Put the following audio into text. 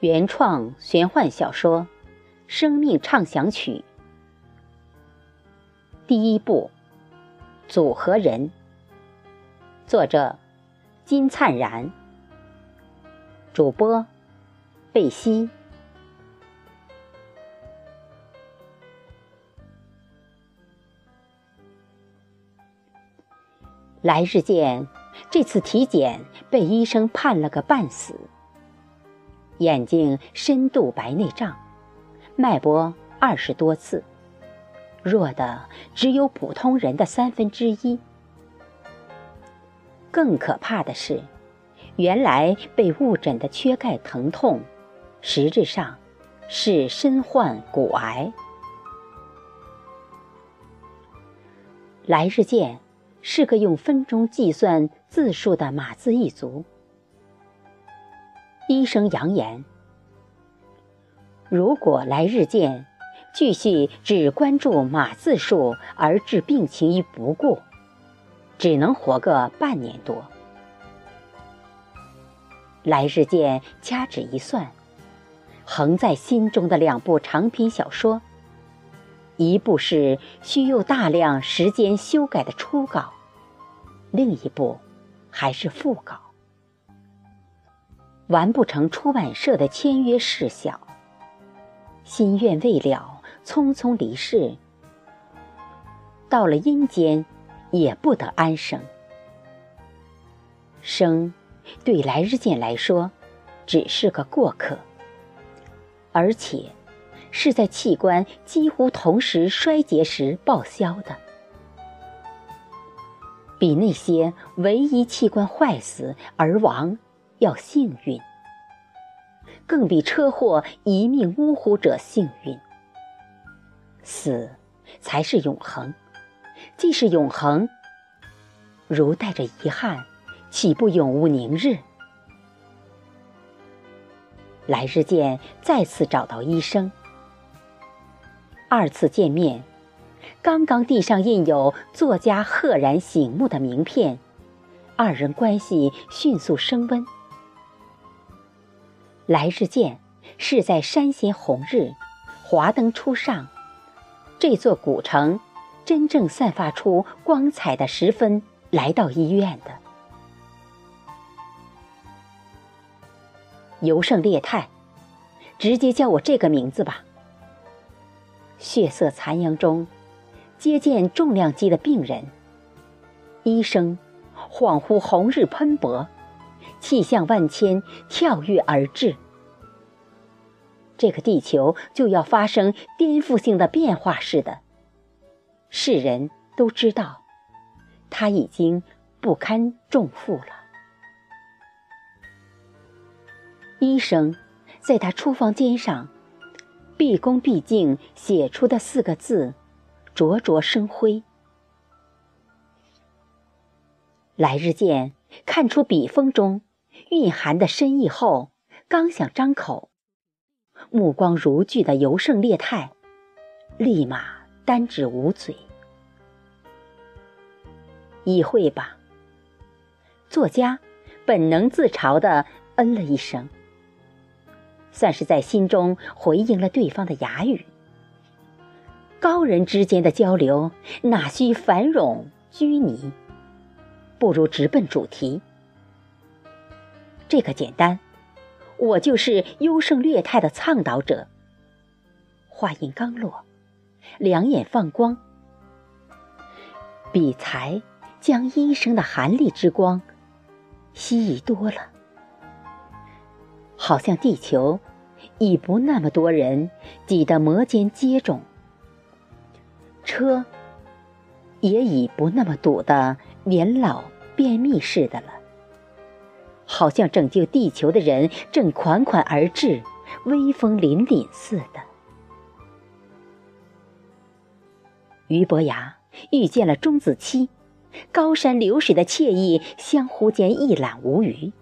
原创玄幻小说《生命畅想曲》第一部《组合人》，作者金灿然，主播贝西。来日见，这次体检被医生判了个半死。眼睛深度白内障，脉搏二十多次，弱的只有普通人的三分之一。更可怕的是，原来被误诊的缺钙疼痛，实质上是身患骨癌。来日见是个用分钟计算字数的码字一族。医生扬言：“如果来日见继续只关注码字数而置病情于不顾，只能活个半年多。”来日见掐指一算，横在心中的两部长篇小说，一部是需用大量时间修改的初稿，另一部还是副稿。完不成出版社的签约事小，心愿未了，匆匆离世。到了阴间，也不得安生。生，对来日见来说，只是个过客，而且是在器官几乎同时衰竭时报销的，比那些唯一器官坏死而亡。要幸运，更比车祸一命呜呼者幸运。死才是永恒，既是永恒，如带着遗憾，岂不永无宁日？来日见再次找到医生，二次见面，刚刚递上印有作家赫然醒目的名片，二人关系迅速升温。来日见，是在山间红日，华灯初上，这座古城真正散发出光彩的时分，来到医院的。尤胜烈太，直接叫我这个名字吧。血色残阳中，接见重量级的病人，医生恍惚红日喷薄。气象万千，跳跃而至。这个地球就要发生颠覆性的变化似的。世人都知道，他已经不堪重负了。医生在他书房间上毕恭毕敬写出的四个字，灼灼生辉。来日见，看出笔锋中。蕴含的深意后，刚想张口，目光如炬的尤胜烈太立马单指捂嘴。意会吧。作家本能自嘲的嗯了一声，算是在心中回应了对方的哑语。高人之间的交流哪需繁冗拘泥，不如直奔主题。这个简单，我就是优胜劣汰的倡导者。话音刚落，两眼放光，比才将医生的寒力之光吸引多了，好像地球已不那么多人挤得摩肩接踵，车也已不那么堵得年老便秘似的了。好像拯救地球的人正款款而至，威风凛凛似的。俞伯牙遇见了钟子期，高山流水的惬意，相互间一览无余。